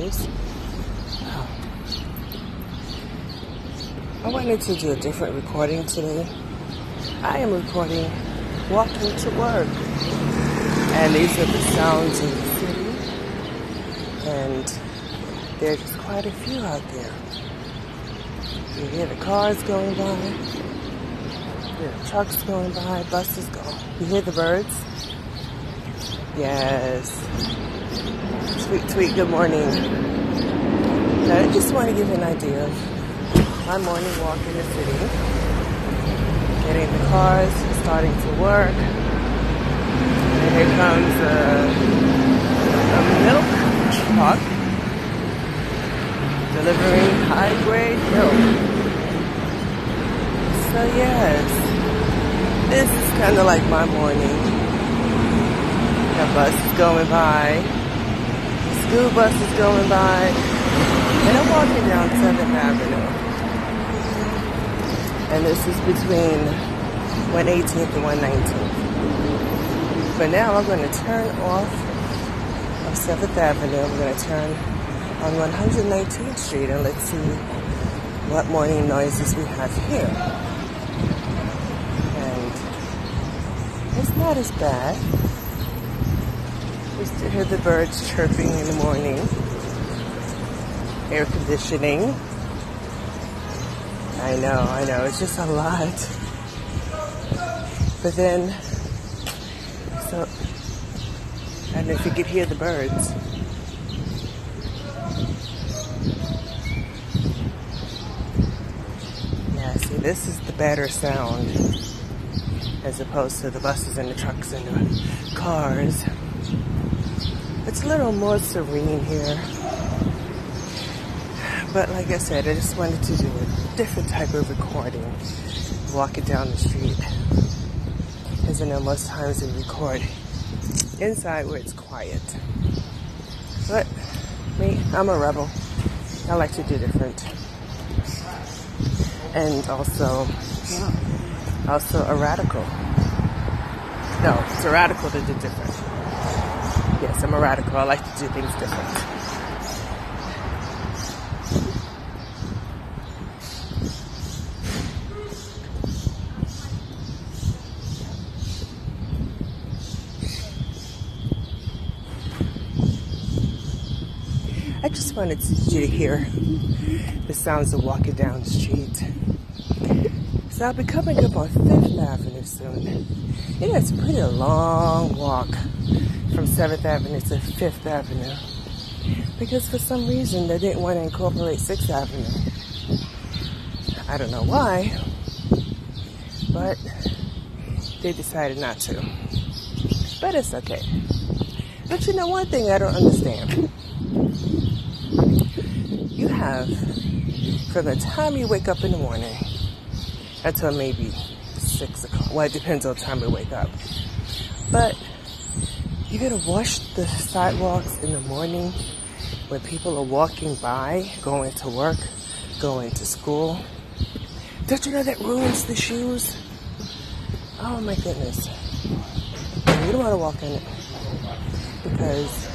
I wanted to do a different recording today. I am recording walking to work. And these are the sounds of the city. And there's quite a few out there. You hear the cars going by, hear trucks going by, buses going. You hear the birds? Yes. Sweet, sweet, good morning. I just want to give you an idea of my morning walk in the city. Getting in the cars, starting to work. And here comes a, a milk truck delivering high grade milk. So, yes, this is kind of like my morning. The bus is going by. School bus is going by. And I'm walking down 7th Avenue. And this is between 118th and 119th. But now I'm going to turn off of 7th Avenue. I'm going to turn on 119th Street and let's see what morning noises we have here. And it's not as bad. We still hear the birds chirping in the morning. Air conditioning. I know, I know, it's just a lot. But then, so, I don't know if you could hear the birds. Yeah, see, this is the better sound as opposed to the buses and the trucks and the cars. It's a little more serene here. But like I said, I just wanted to do a different type of recording. Walking down the street. As I know most times we record inside where it's quiet. But me, I'm a rebel. I like to do different. And also, also a radical. No, it's a radical to do different. Yes, I'm a radical. I like to do things different. I just wanted you to hear the sounds of walking down the street. So I'll be coming up on Fifth Avenue soon. It is a pretty long walk from 7th Avenue to 5th Avenue. Because for some reason they didn't want to incorporate 6th Avenue. I don't know why, but they decided not to. But it's okay. But you know one thing I don't understand. You have, from the time you wake up in the morning until maybe 6 o'clock, well, it depends on the time you wake up. But you gotta wash the sidewalks in the morning when people are walking by, going to work, going to school. Don't you know that ruins the shoes? Oh my goodness. You don't want to walk in it because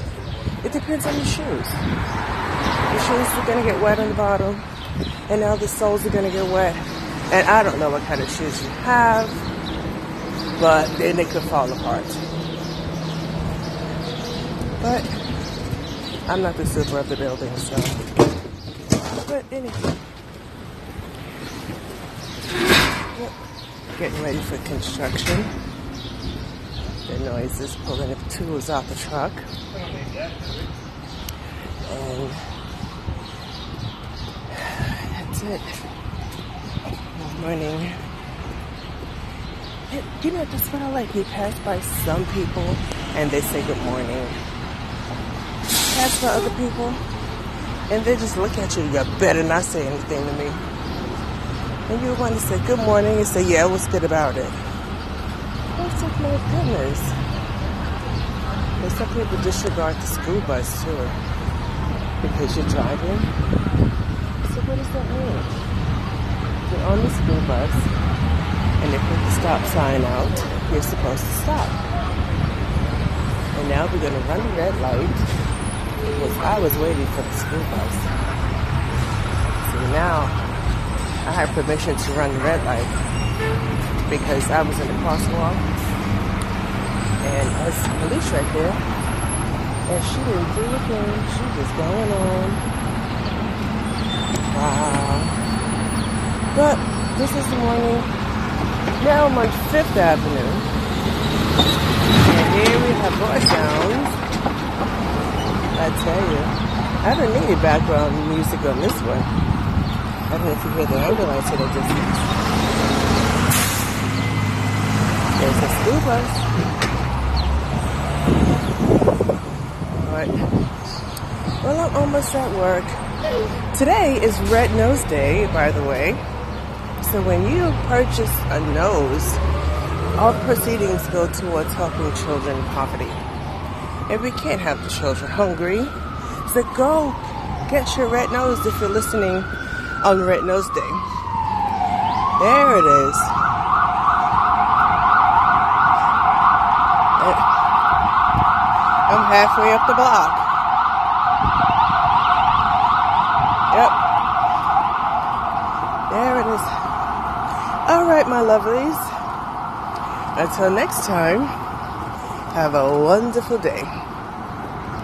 it depends on your shoes. The shoes are gonna get wet on the bottom, and now the soles are gonna get wet. And I don't know what kind of shoes you have, but then they could fall apart. But I'm not the super of the building, so. But anyway, getting ready for construction. The noise is pulling the tools out the truck. And that's it. Good morning. You know, that's what I like. You pass by some people and they say good morning. Pass by other people and they just look at you. You better not say anything to me. And you want to say good morning and say, yeah, what's good about it? It's like, my goodness. And some people disregard the school bus too because you're driving. So what does that mean? You're on the school bus and they put the stop sign out. You're supposed to stop. And now we're going to run the red light because I was waiting for the school bus. So now I had permission to run the red light because I was in the crosswalk and there's police right there. And she didn't do a thing. She was going on. Wow. But this is the morning. Now I'm on Fifth Avenue. And here we have voice sounds. I don't need any background music on this one. I don't know if you hear the ambulance in the distance. There's a school bus. Alright. Well, I'm almost at work. Today is Red Nose Day, by the way. So when you purchase a nose, all proceedings go towards helping children in poverty. And we can't have the children hungry. So go get your red nose if you're listening on Red Nose Day. There it is. Eh. I'm halfway up the block. Yep. There it is. All right, my lovelies. Until next time, have a wonderful day.